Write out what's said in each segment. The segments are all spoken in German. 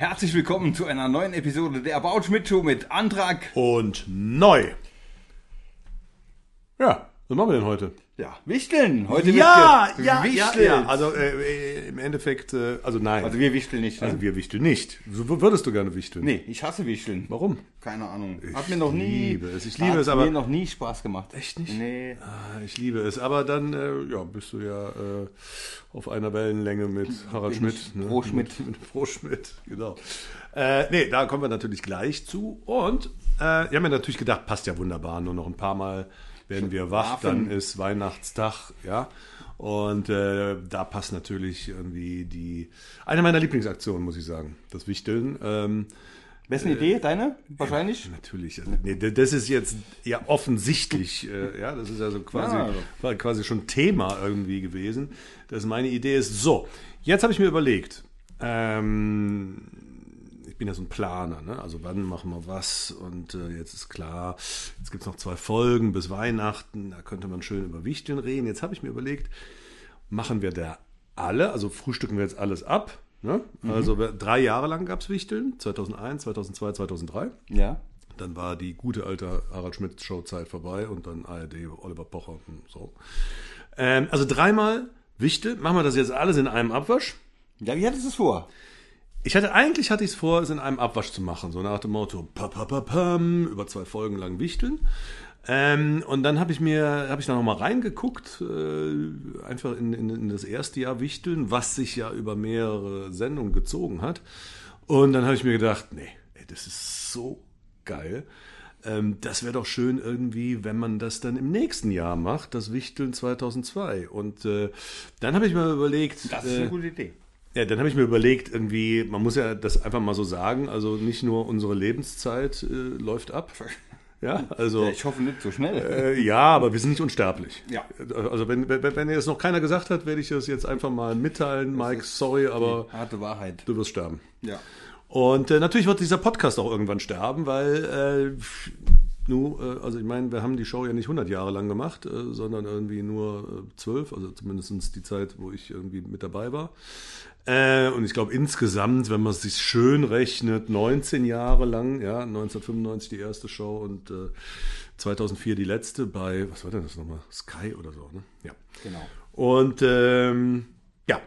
Herzlich willkommen zu einer neuen Episode der About Schmidt Show mit Antrag. Und neu. Ja, was machen wir denn heute? Ja, Wichteln. Heute ja, ge- ja, ja, wichtelt. ja. Also äh, äh, im Endeffekt, äh, also nein. Also wir wichteln nicht. Ne? Also wir wichteln nicht. So würdest du gerne wichteln? nee, ich hasse Wichteln. Warum? Keine Ahnung. Hat mir noch nie. liebe es, ich liebe hat es, aber- mir noch nie Spaß gemacht. Echt nicht? Nee. Ah, ich liebe es. Aber dann äh, ja, bist du ja äh, auf einer Wellenlänge mit Harald Bin Schmidt. ich Pro Schmidt. Mit, mit Pro Schmidt, genau. Äh, nee, da kommen wir natürlich gleich zu. Und äh, wir haben ja natürlich gedacht, passt ja wunderbar. Nur noch ein paar Mal werden wir wach, dann ist Weihnachtstag, ja. Und äh, da passt natürlich irgendwie die eine meiner Lieblingsaktionen, muss ich sagen. Das Wichteln. Ähm, Wessen Idee? Deine? Wahrscheinlich? Natürlich. Also, nee, das ist jetzt ja offensichtlich, äh, ja, das ist also quasi, Ja. war quasi schon Thema irgendwie gewesen. Das meine Idee ist so. Jetzt habe ich mir überlegt, ähm, bin ja so ein Planer, ne? also wann machen wir was und äh, jetzt ist klar, jetzt gibt es noch zwei Folgen bis Weihnachten, da könnte man schön über Wichteln reden. Jetzt habe ich mir überlegt, machen wir da alle, also frühstücken wir jetzt alles ab. Ne? Also wir- drei Jahre lang gab es Wichteln, 2001, 2002, 2003. Ja. Dann war die gute alte Harald Schmidt Showzeit vorbei und dann ARD, Oliver Pocher und so. Ähm, also dreimal Wichtel. Machen wir das jetzt alles in einem Abwasch? Ja, wie hattest du es vor? Ich hatte eigentlich hatte ich es vor, es in einem Abwasch zu machen, so nach dem Motto pa, pa, pa, pam, über zwei Folgen lang wichteln. Ähm, und dann habe ich mir habe ich da noch mal reingeguckt, äh, einfach in, in, in das erste Jahr wichteln, was sich ja über mehrere Sendungen gezogen hat. Und dann habe ich mir gedacht, nee, ey, das ist so geil. Ähm, das wäre doch schön irgendwie, wenn man das dann im nächsten Jahr macht, das Wichteln 2002. Und äh, dann habe ich mir überlegt, Das ist äh, eine gute Idee. Ja, dann habe ich mir überlegt, irgendwie, man muss ja das einfach mal so sagen, also nicht nur unsere Lebenszeit äh, läuft ab. Ja, also. Ja, ich hoffe nicht so schnell. äh, ja, aber wir sind nicht unsterblich. Ja. Also wenn, wenn, wenn ihr das noch keiner gesagt hat, werde ich das jetzt einfach mal mitteilen. Mike, sorry, aber Harte Wahrheit. du wirst sterben. Ja. Und äh, natürlich wird dieser Podcast auch irgendwann sterben, weil äh, nu, äh, also ich meine, wir haben die Show ja nicht 100 Jahre lang gemacht, äh, sondern irgendwie nur äh, 12, also zumindest die Zeit, wo ich irgendwie mit dabei war. Und ich glaube insgesamt, wenn man es sich schön rechnet, 19 Jahre lang, ja, 1995 die erste Show und äh, 2004 die letzte bei, was war denn das nochmal, Sky oder so, ne? Ja. Genau. Und ähm, ja,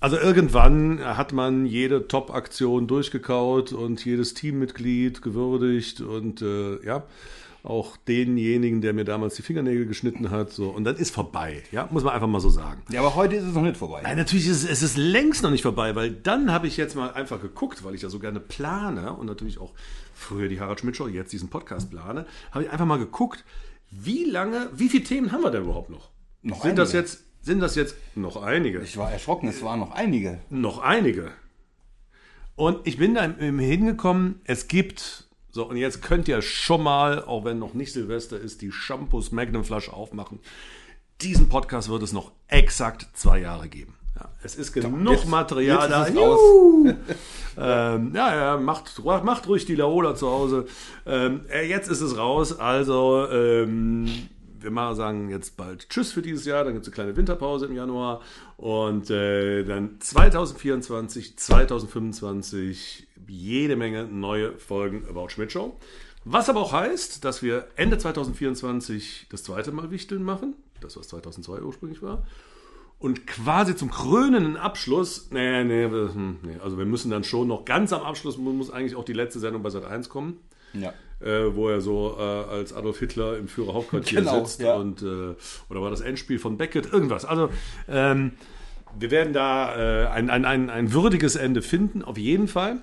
also irgendwann hat man jede Top-Aktion durchgekaut und jedes Teammitglied gewürdigt und äh, ja, auch denjenigen, der mir damals die Fingernägel geschnitten hat. So, und dann ist vorbei, ja, muss man einfach mal so sagen. Ja, aber heute ist es noch nicht vorbei. Nein, natürlich ist es, es ist längst noch nicht vorbei, weil dann habe ich jetzt mal einfach geguckt, weil ich ja so gerne plane und natürlich auch früher die Harald Schmidt Show, jetzt diesen Podcast plane, habe ich einfach mal geguckt, wie lange, wie viele Themen haben wir denn überhaupt noch? Noch sind das jetzt, sind das jetzt noch einige? Ich war erschrocken, es waren noch einige. noch einige. Und ich bin da im- im hingekommen, es gibt, so und jetzt könnt ihr schon mal, auch wenn noch nicht Silvester ist, die Shampoos Magnum Flasche aufmachen. Diesen Podcast wird es noch exakt zwei Jahre geben. Ja, es ist genug jetzt- Material jetzt da. ähm, ja, ja, macht, macht ruhig die Laola zu Hause. Ähm, äh, jetzt ist es raus. Also, ähm, wir mal sagen jetzt bald Tschüss für dieses Jahr. Dann gibt es eine kleine Winterpause im Januar. Und äh, dann 2024, 2025 jede Menge neue Folgen About Schmidt Show. Was aber auch heißt, dass wir Ende 2024 das zweite Mal Wichteln machen. Das, was 2002 ursprünglich war. Und quasi zum krönenden Abschluss, nee, nee, hm, nee, also wir müssen dann schon noch ganz am Abschluss, mu- muss eigentlich auch die letzte Sendung bei Sat 1 kommen, Ja. äh, wo er so äh, als Adolf Hitler im Führerhauptquartier Genau, sitzt ja. und äh, oder war das Endspiel von Beckett, irgendwas. Also ähm, wir werden da äh, ein, ein, ein, ein würdiges Ende finden, auf jeden Fall.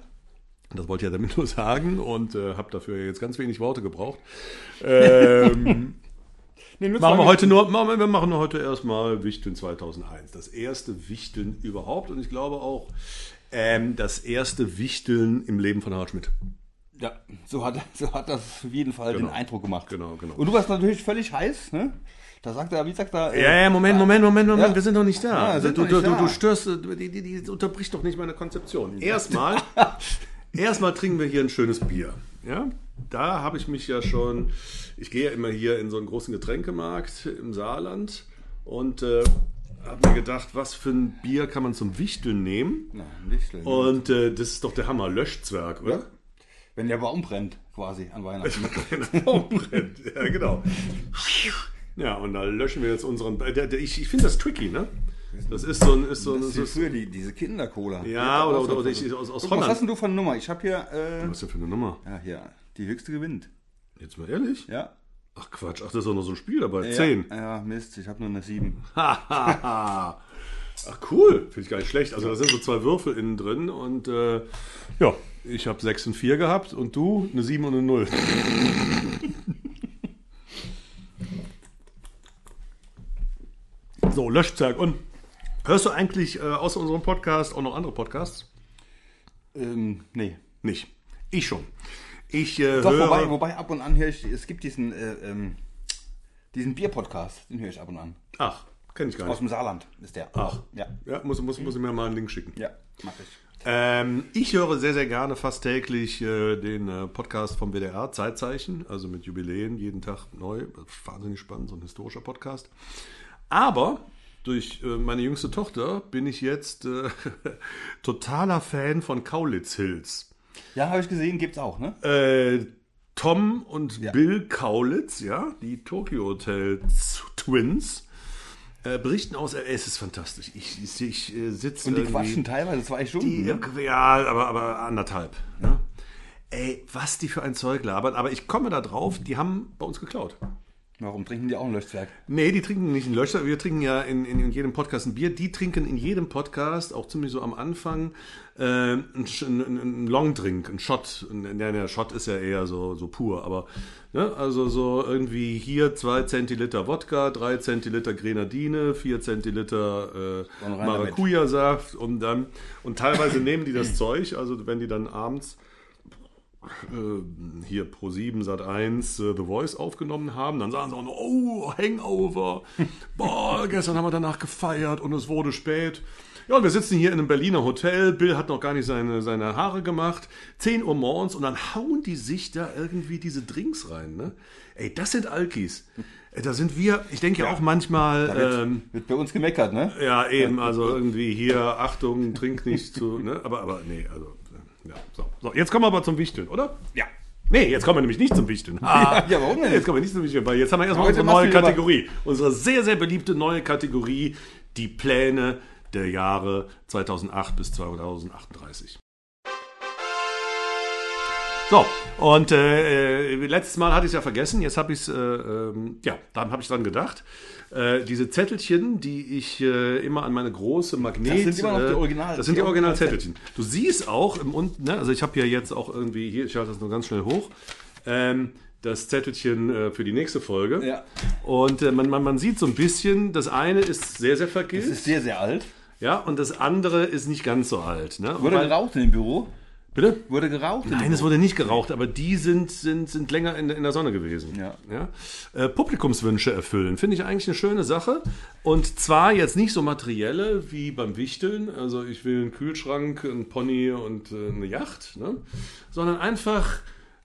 Das wollte ich ja damit nur sagen und äh, habe dafür jetzt ganz wenig Worte gebraucht. Ähm, Nee, Machen wir heute nur, machen wir, machen heute erstmal Wichteln 2001. Das erste Wichteln überhaupt und ich glaube auch ähm, das erste Wichteln im Leben von Harald Schmidt. Ja, so hat, so hat das auf jeden Fall Genau. den Eindruck gemacht. Genau, genau. Und du warst natürlich völlig heiß, ne? Da sagt er, wie sagt er? äh, Ja, ja, Moment, Moment, Moment, Moment, Ja. wir sind noch nicht da. Ja, sind du, nicht du, da. du störst, die, die, die unterbricht doch nicht meine Konzeption. Erstmal, erstmal trinken wir hier ein schönes Bier. Ja, da habe ich mich ja schon, ich gehe ja immer hier in so einen großen Getränkemarkt im Saarland und äh, habe mir gedacht, was für ein Bier kann man zum Wichteln nehmen? Na, nicht schlimm. Und äh, das ist doch der Hammer, Löschzwerg, oder? Wenn der Baum brennt, quasi an Weihnachten. Baum brennt. Ja, genau. Ja, und da löschen wir jetzt unseren. äh, Der, der, ich ich finde das tricky, ne? Das ist so ein. Ist so ein Das ist früher die, diese Kindercola. ja, oder, oder, oder ich, aus, aus Guck, was hast Holland. denn du für eine Nummer? Ich habe hier, äh, Was ist denn für eine Nummer? ja, hier, die höchste gewinnt. Jetzt mal ehrlich? Ja. Ach Quatsch, ach, da ist auch noch so ein Spiel dabei. Zehn. Ja, ja Mist, ich habe nur eine 7. Ach cool, finde ich gar nicht schlecht. Also da sind so zwei Würfel innen drin und äh, ja, ich habe 6 und 4 gehabt und du eine 7 und eine 0. so, Löschzerg. Und hörst du eigentlich äh, außer unserem Podcast auch noch andere Podcasts? Ähm, nee. Nicht. Ich schon. Ich äh, Doch, höre... wobei, wobei ab und an höre ich, es gibt diesen, äh, ähm, diesen Bier-Podcast, den höre ich ab und an. Ach, kenne ich gar Aus nicht. dem Saarland ist der. Ach. Ja. Ja, muss, muss, muss ich mir mal einen Link schicken. Ja, mach ich. Ähm, ich höre sehr, sehr gerne fast täglich äh, den äh, Podcast vom WDR, Zeitzeichen, also mit Jubiläen, jeden Tag neu. Wahnsinnig spannend, so ein historischer Podcast. Aber durch äh, meine jüngste Tochter bin ich jetzt äh, totaler Fan von Kaulitz Hills. Ja, habe ich gesehen, gibt's auch, ne? Äh, Tom und Ja. Bill Kaulitz, ja, die Tokyo Hotel Twins, äh, berichten aus, äh, es ist fantastisch. Ich, ich, ich äh, sitze Und die quatschen teilweise zwei Stunden. die, ne? ja, aber, aber anderthalb. Ne? Ey, was die für ein Zeug labern. Aber ich komme da drauf, die haben bei uns geklaut. Warum trinken die auch ein Löschzwerg? Nee, die trinken nicht einen Löcher. Wir trinken ja in, in, in jedem Podcast ein Bier. Die trinken in jedem Podcast, auch ziemlich so am Anfang, äh, einen, einen, Longdrink, einen Shot. Ein- Der, der Shot ist ja eher so, so pur, aber ne, also so irgendwie hier 2 Zentiliter Wodka, 3 Zentiliter Grenadine, 4 Zentiliter äh, Maracuja-Saft und dann und teilweise nehmen die das Zeug, also wenn die dann abends äh, hier Pro 7 Sat 1 äh, The Voice aufgenommen haben, dann sagen sie auch noch, oh, Hangover, boah, gestern haben wir danach gefeiert und es wurde spät. Ja, und wir sitzen hier in einem Berliner Hotel, Bill hat noch gar nicht seine, seine Haare gemacht, 10 Uhr morgens und dann hauen die sich da irgendwie diese Drinks rein, ne? Ey, das sind Alkis. Ey, Da sind wir, ich denke ja auch manchmal, Wird, ähm, wird bei uns gemeckert, ne? ja, eben, also irgendwie hier, Achtung, trink nicht zu, ne? Aber, aber nee, also, äh, ja, so. So, jetzt kommen wir aber zum Wichteln, oder? Ja. Nee, jetzt kommen wir nämlich nicht zum Wichteln. Ah, Ja, warum denn? Jetzt kommen wir nicht zum Wichteln, weil jetzt haben wir erstmal Heute unsere neue Kategorie. Unsere sehr, sehr beliebte neue Kategorie, die Pläne der Jahre 2008 bis 2038. So, und äh, äh, letztes Mal hatte ich es ja vergessen, jetzt habe ich es, äh, ähm, ja, dann habe ich dran gedacht. Äh, diese Zettelchen, die ich äh, immer an meine große Magnet... Das sind immer noch die äh, Original- Das sind die die Originalzettelchen. Du siehst auch im unten, ne, also ich habe ja jetzt auch irgendwie, hier, ich halte das nur ganz schnell hoch, ähm, das Zettelchen äh, für die nächste Folge. Ja. Und äh, man, man, man sieht so ein bisschen, das eine ist sehr, sehr Das vergilbt, ist sehr, sehr alt. ja, und das andere ist nicht ganz so alt. Ne? Wurde geraucht in dem Büro? Bitte? Wurde geraucht Nein, es wurde nicht geraucht, aber die sind, sind, sind länger in, der- in der Sonne gewesen. Ja. Äh, Publikumswünsche erfüllen, finde ich eigentlich eine schöne Sache. Und zwar jetzt nicht so materielle wie beim Wichteln, also ich will einen Kühlschrank, einen Pony und äh, eine Yacht, ne? sondern einfach,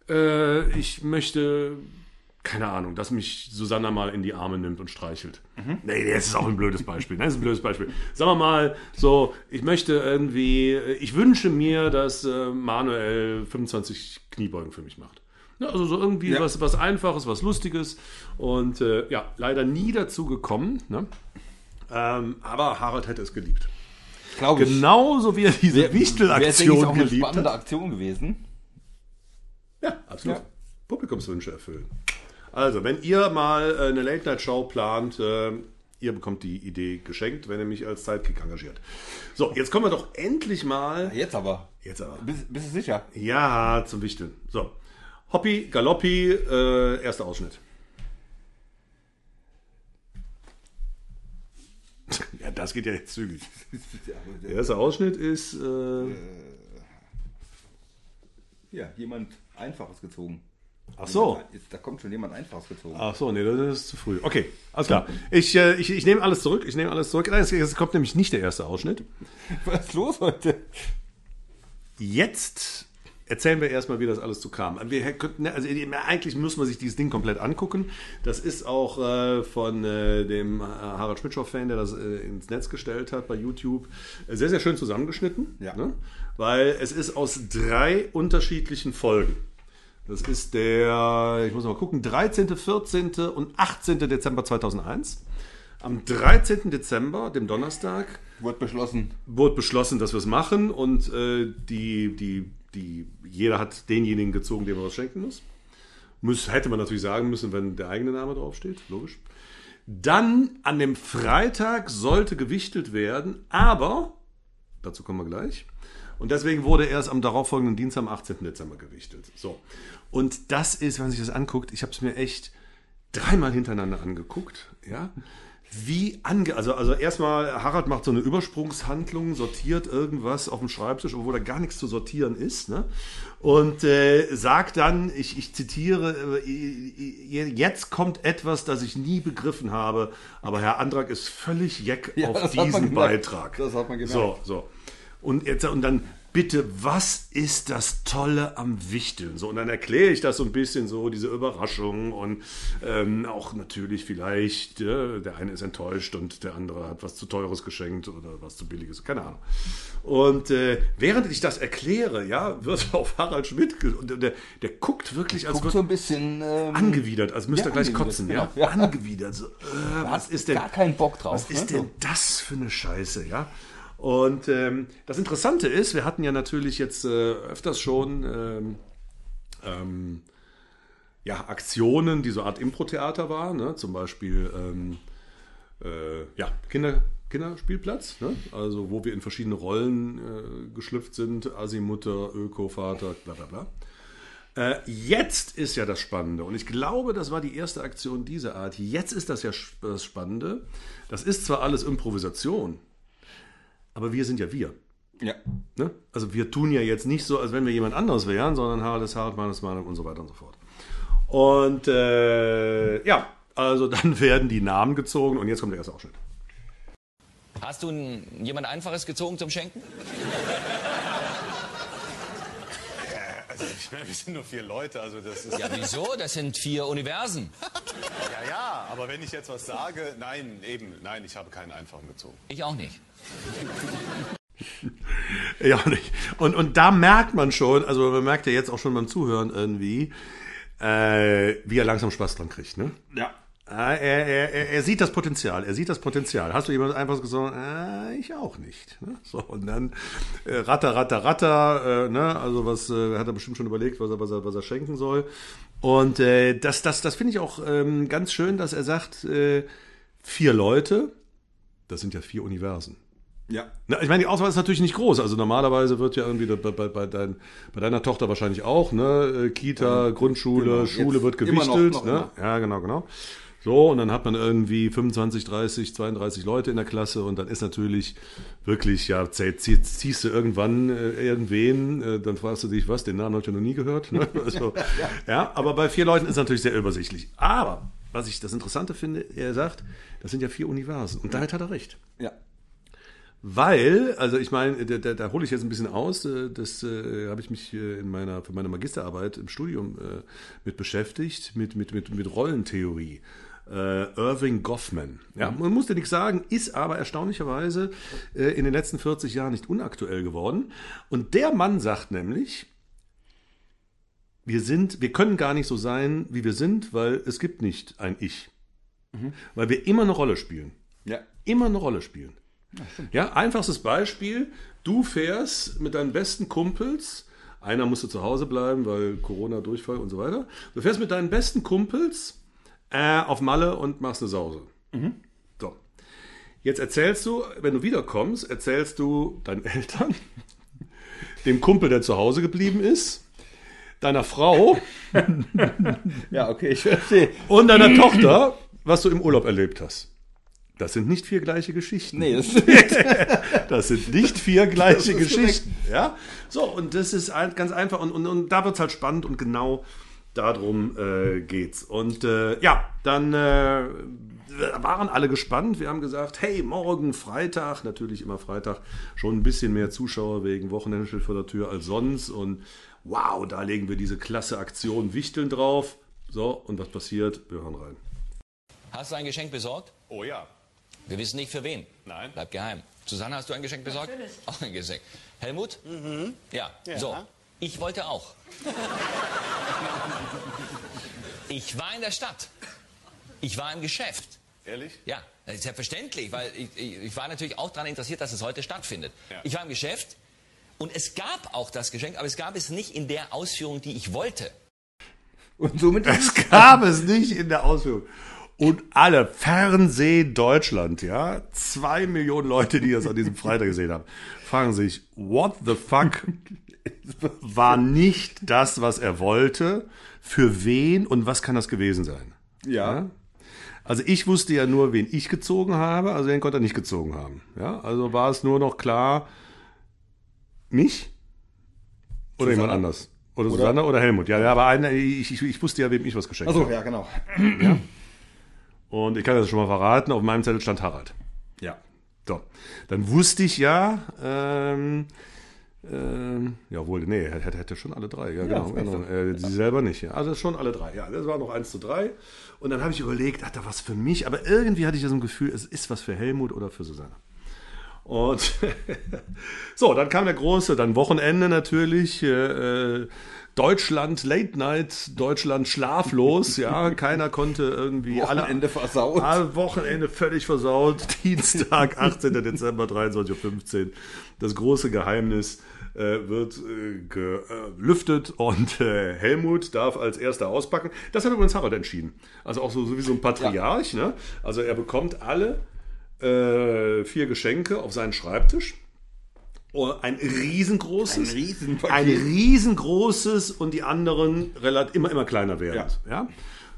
äh, ich möchte, keine Ahnung, dass mich Susanna mal in die Arme nimmt und streichelt. Nee, das ist auch ein blödes Beispiel. Das ist ein blödes Beispiel. Sagen wir mal, so, ich möchte irgendwie, ich wünsche mir, dass äh, Manuel 25 Kniebeugen für mich macht. Ja, also so irgendwie Ja. was, was Einfaches, was Lustiges. Und äh, ja, leider nie dazu gekommen. Ne? Ähm, aber Harald hätte es geliebt. Glaube ich. Genauso wie er diese Wäre, denke ich, Wichtelaktion auch eine geliebt spannende hat. Aktion gewesen. Ja, absolut. Ja. Publikumswünsche erfüllen. Also, wenn ihr mal äh, eine Late-Night-Show plant, äh, ihr bekommt die Idee geschenkt, wenn ihr mich als Sidekick engagiert. So, jetzt kommen wir doch endlich mal. Jetzt aber. Jetzt aber. Bist, bist du sicher? Ja, zum Wichteln. So. Hoppi, Galoppi, äh, erster Ausschnitt. Ja, das geht ja jetzt zügig. Der erste Ausschnitt ist. Äh, Ja, jemand Einfaches gezogen. Ach so. Jetzt, da kommt schon jemand Einfaches gezogen. Ach so, nee, das ist zu früh. Okay, alles klar. Ich, äh, ich, ich nehme alles zurück. Ich nehme alles zurück. Nein, es, es kommt nämlich nicht der erste Ausschnitt. Was ist los heute? Jetzt erzählen wir erstmal, wie das alles zu kam. Wir könnten, also eigentlich muss man sich dieses Ding komplett angucken. Das ist auch äh, von äh, dem Harald Schmidtschau-Fan, der das äh, ins Netz gestellt hat bei YouTube, sehr, sehr schön zusammengeschnitten. Ja. Ne? Weil es ist aus drei unterschiedlichen Folgen. Das ist der, ich muss mal gucken, 13., 14. und 18. Dezember 2001. Am 13. Dezember, dem Donnerstag, Wurde beschlossen. wurde beschlossen, dass wir es machen und äh, die, die, die, jeder hat denjenigen gezogen, dem er was schenken muss. muss. Hätte man natürlich sagen müssen, wenn der eigene Name draufsteht, logisch. Dann an dem Freitag sollte gewichtet werden, aber, dazu kommen wir gleich, und deswegen wurde erst am darauffolgenden Dienstag, am 18. Dezember gewichtet. So. Und das ist, wenn man sich das anguckt, ich habe es mir echt dreimal hintereinander angeguckt, ja. Wie ange... Also, also erstmal, Harald macht so eine Übersprungshandlung, sortiert irgendwas auf dem Schreibtisch, obwohl da gar nichts zu sortieren ist. Ne? Und äh, sagt dann, ich, ich zitiere, äh, jetzt kommt etwas, das ich nie begriffen habe, aber Herr Andrak ist völlig jeck Ja, auf diesen. Beitrag. Das hat man gemerkt. So, so. Und, jetzt, und dann, bitte, was ist das Tolle am Wichteln? So, und dann erkläre ich das so ein bisschen so, diese Überraschung und ähm, auch natürlich vielleicht, äh, der eine ist enttäuscht und der andere hat was zu Teures geschenkt oder was zu Billiges, keine Ahnung. Und äh, während ich das erkläre, ja, wird auf Harald Schmidt, und der, der guckt wirklich, als Guckt so ein bisschen. Ähm, angewidert, als müsste Ja, er gleich kotzen, genau. ja? Ja. Angewidert. So, äh, was ist denn gar keinen Bock drauf, Was ist ne? denn das für eine Scheiße, ja? Und ähm, das Interessante ist, wir hatten ja natürlich jetzt äh, öfters schon ähm, ähm, ja, Aktionen, die so eine Art Impro-Theater waren, ne? zum Beispiel ähm, äh, ja, Kinder, Kinderspielplatz, ne? also wo wir in verschiedene Rollen äh, geschlüpft sind, Asi-Mutter, Öko-Vater, bla bla bla. Äh, jetzt ist ja das Spannende und ich glaube, das war die erste Aktion dieser Art. Jetzt ist das ja sch- das Spannende. Das ist zwar alles Improvisation, aber wir sind ja wir. Ja. Ne? Also wir tun ja jetzt nicht so, als wenn wir jemand anderes wären, sondern Harald ist Harald, Mann ist Mann und so weiter und so fort. Und äh, ja, also dann werden die Namen gezogen und jetzt kommt der erste Ausschnitt. Hast du jemand Einfaches gezogen zum Schenken? Ich wir sind nur vier Leute, also das ist. Ja, wieso? Das sind vier Universen. Ja, ja, aber wenn ich jetzt was sage, nein, eben, nein, ich habe keinen einfachen gezogen. Ich auch nicht. Ja, nicht. Und, und da merkt man schon, also man merkt ja jetzt auch schon beim Zuhören irgendwie, äh, wie er langsam Spaß dran kriegt. Ne? Ja. Ah, Er, er, er, er sieht das Potenzial, er sieht das Potenzial. Hast du jemand einfach gesagt, äh, ich auch nicht. Ne? So, und dann äh, ratter, ratter, ratter, äh, ne? also was äh, hat er bestimmt schon überlegt, was er, was er, was er schenken soll. Und äh, das, das, das finde ich auch ähm, ganz schön, dass er sagt, äh, vier Leute, das sind ja vier Universen. Ja. Na, ich meine, die Auswahl ist natürlich nicht groß. Also normalerweise wird ja irgendwie bei, bei, bei, dein, bei deiner Tochter wahrscheinlich auch, ne? Äh, Kita, Grundschule, genau. Schule Jetzt wird immer noch, gewichtelt. noch ne? immer. Ja, genau, genau. So, und dann hat man irgendwie 25, 30, 32 Leute in der Klasse und dann ist natürlich wirklich, ja, ziehst du irgendwann äh, irgendwen, äh, dann fragst du dich, was, den Namen habe ich ja noch nie gehört. Ne? Also, ja, aber bei vier Leuten ist es natürlich sehr übersichtlich. Aber, was ich das Interessante finde, er sagt, das sind ja vier Universen. Und damit hat er recht. Ja. Weil, also ich meine, da, da, da hole ich jetzt ein bisschen aus, äh, das äh, habe ich mich äh, in meiner, für meine Magisterarbeit im Studium äh, mit beschäftigt, mit, mit, mit, mit Rollentheorie. Äh, Irving Goffman. Ja, man muss dir nichts sagen, ist aber erstaunlicherweise äh, in den letzten 40 Jahren nicht unaktuell geworden. Und der Mann sagt nämlich, wir sind, wir können gar nicht so sein, wie wir sind, weil es gibt nicht ein Ich. Weil wir immer eine Rolle spielen Ja. immer eine Rolle spielen. Ja, einfachstes Beispiel. Du fährst mit deinen besten Kumpels. Einer musste zu Hause bleiben, weil Corona, Durchfall und so weiter. Du fährst mit deinen besten Kumpels äh, auf Malle und machst eine Sause. So. Jetzt erzählst du, wenn du wiederkommst, erzählst du deinen Eltern, dem Kumpel, der zu Hause geblieben ist, deiner Frau Ja, okay, ich verstehe. und deiner Tochter, was du im Urlaub erlebt hast. Das sind nicht vier gleiche Geschichten. Nee, das Das sind nicht vier gleiche Geschichten. Ja? So, und das ist ganz einfach. Und, und, und da wird es halt spannend und genau darum äh, geht's. Und äh, ja, dann äh, waren alle gespannt. Wir haben gesagt, hey, morgen Freitag, natürlich immer Freitag, schon ein bisschen mehr Zuschauer wegen Wochenendschild vor der Tür als sonst. Und wow, da legen wir diese klasse Aktion Wichteln drauf. So, und was passiert? Wir hören rein. Hast du ein Geschenk besorgt? Oh ja. Wir wissen nicht für wen. Nein. Bleibt geheim. Susanne, hast du ein Geschenk besorgt? Natürlich. Auch ein Geschenk. Helmut? Mhm. Ja. Ja. So. Ich wollte auch. ich war in der Stadt. Ich war im Geschäft. Ehrlich? Ja, das ist selbstverständlich, weil ich, ich, ich war natürlich auch daran interessiert, dass es heute stattfindet. Ja. Ich war im Geschäft und es gab auch das Geschenk, aber es gab es nicht in der Ausführung, die ich wollte. Und somit Es gab es nicht in der Ausführung. Und alle, Fernseh Deutschland, ja, zwei Millionen Leute, die das an diesem Freitag gesehen haben, fragen sich, what the fuck war nicht das, was er wollte, für wen und was kann das gewesen sein? ja. Also ich wusste ja nur, wen ich gezogen habe, also wen konnte er nicht gezogen haben. Ja, also war es nur noch klar, mich oder jemand anders. Oder, Susanne oder Helmut. Ja, ja, aber einer, ich, ich, ich wusste ja, wem ich was geschenkt Achso, habe. ja, genau. Und ich kann das schon mal verraten, auf meinem Zettel stand Harald. Ja. So, dann wusste ich ja, ähm, ähm, ja wohl, nee, er hätte, hätte schon alle drei, ja, genau, das genau. Äh, sie selber nicht, ja. Also schon alle drei, ja, das war noch eins zu drei. Und dann habe ich überlegt, ach, da was für mich, aber irgendwie hatte ich das im Gefühl, es ist was für Helmut oder für Susanne. Und so, dann kam der große, dann Wochenende natürlich, äh, äh, Deutschland Late Night, Deutschland schlaflos, ja, keiner konnte irgendwie Wochenende versaut. alle Wochenende völlig versaut. Dienstag, 18. Dezember, 23.15 Uhr. Das große Geheimnis äh, wird äh, gelüftet und äh, Helmut darf als erster auspacken. Das hat übrigens Harald entschieden. Also auch so, so wie so ein Patriarch. Ne? Also er bekommt alle äh, vier Geschenke auf seinen Schreibtisch. Oh, ein riesengroßes, Ein Riesenpaket. ein riesengroßes und die anderen immer immer kleiner werden. Ja.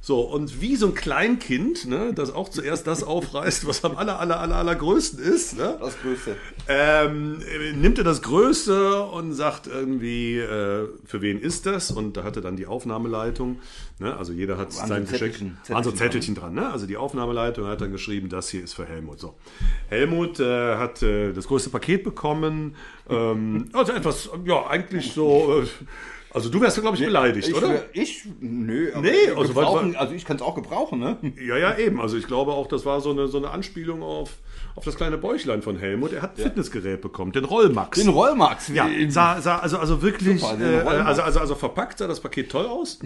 So und wie so ein Kleinkind, ne, das auch zuerst das aufreißt, was am aller aller aller allergrößten ist, ne, Das Größte. ähm, äh, nimmt er das Größte und sagt irgendwie, äh, für wen ist das? Und da hatte dann die Aufnahmeleitung, ne? also jeder hat Waren sein Geschenk, waren so Zettelchen Zettelchen dran. Ne? Also die Aufnahmeleitung hat dann geschrieben, das hier ist für Helmut. So. Helmut äh, hat äh, das größte Paket bekommen, ähm, also etwas, ja eigentlich so, äh, also du wärst, glaube ich, beleidigt, ich, oder? Ich, nö. aber Nee, also was- also ich kann es auch gebrauchen, ne? Ja, ja, eben. Also ich glaube auch, das war so eine, so eine Anspielung auf, auf das kleine Bäuchlein von Helmut. Er hat ein Fitnessgerät bekommen, den Rollmax. Den Rollmax. Ja, sah, sah, also, also wirklich, Super, äh, also, also, also verpackt sah das Paket toll aus.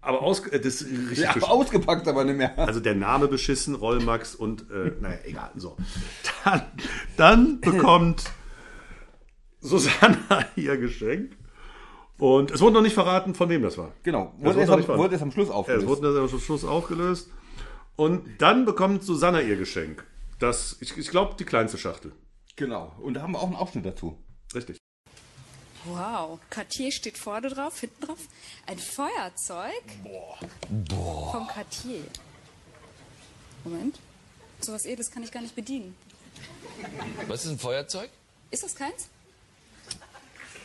Aber aus, äh, das richtig ja, ausgepackt aber nicht mehr. Also der Name beschissen, Rollmax und, äh, naja, egal, so. Dann, dann bekommt Susanna ihr Geschenk. Und es wurde noch nicht verraten, von wem das war. Genau. Das Wurde erst, am, wurde erst am Schluss aufgelöst. es wurde am Schluss aufgelöst. Und dann bekommt Susanna ihr Geschenk. Das, ich, ich glaube, die kleinste Schachtel. genau. Und da haben wir auch einen Ausschnitt dazu. Richtig. Wow. Cartier steht vorne drauf, hinten drauf. Ein Feuerzeug. Boah. Von Cartier. Moment. So was Edles kann ich gar nicht bedienen. Was ist ein Feuerzeug? Ist das keins?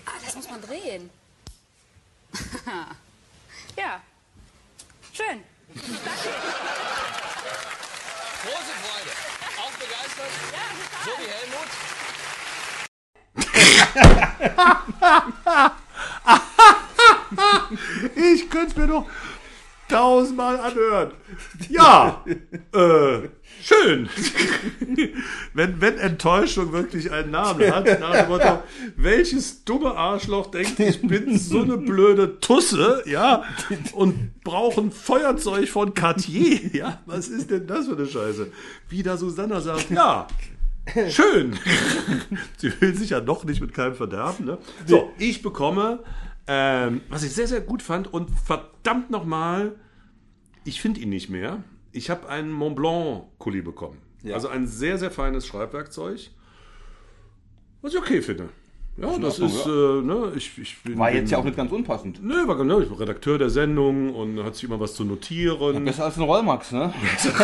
Ah, das muss man drehen. ja. Schön. Große Freude. Auch begeistert? So wie Helmut? Ich könnte es mir doch tausendmal anhören. Ja, äh, schön. wenn, wenn Enttäuschung wirklich einen Namen hat, nach dem Motto, welches dumme Arschloch denkt, ich bin so eine blöde Tusse, ja, und brauche ein Feuerzeug von Cartier, ja, was ist denn das für eine Scheiße? Wie da Susanna sagt, ja, Schön. Sie will sich ja noch nicht mit keinem verderben. Ne? So, ich bekomme, ähm, was ich sehr, sehr gut fand und verdammt nochmal, ich finde ihn nicht mehr. Ich habe einen Montblanc-Kuli bekommen. Ja. Also ein sehr, sehr feines Schreibwerkzeug, was ich okay finde. Ja, das Ordnung, ist, ja. äh, ne, ich, ich bin, War jetzt ja auch nicht ganz unpassend. Nö, war genau, ich bin Redakteur der Sendung und hat sich immer was zu notieren. Besser als ein Rollmax, ne?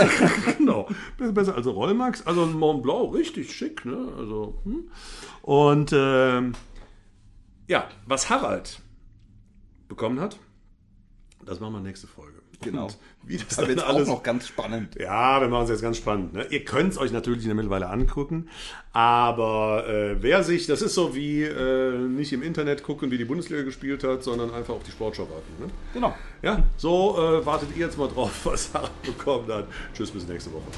genau. Besser, besser als ein Rollmax. Also ein Mont Blanc, richtig schick, ne? Also, hm. Und ähm, ja, was Harald bekommen hat, das machen wir nächste Folge. Genau. Und wie das dann wird auch alles noch ganz spannend. ja, wir machen es jetzt ganz spannend. Ne? Ihr könnt es euch natürlich mittlerweile angucken, aber äh, wer sich, das ist so wie äh, nicht im Internet gucken, wie die Bundesliga gespielt hat, sondern einfach auf die Sportschau warten. Ne? Genau. Ja, so äh, wartet ihr jetzt mal drauf, was Sarah bekommen hat. Tschüss, bis nächste Woche.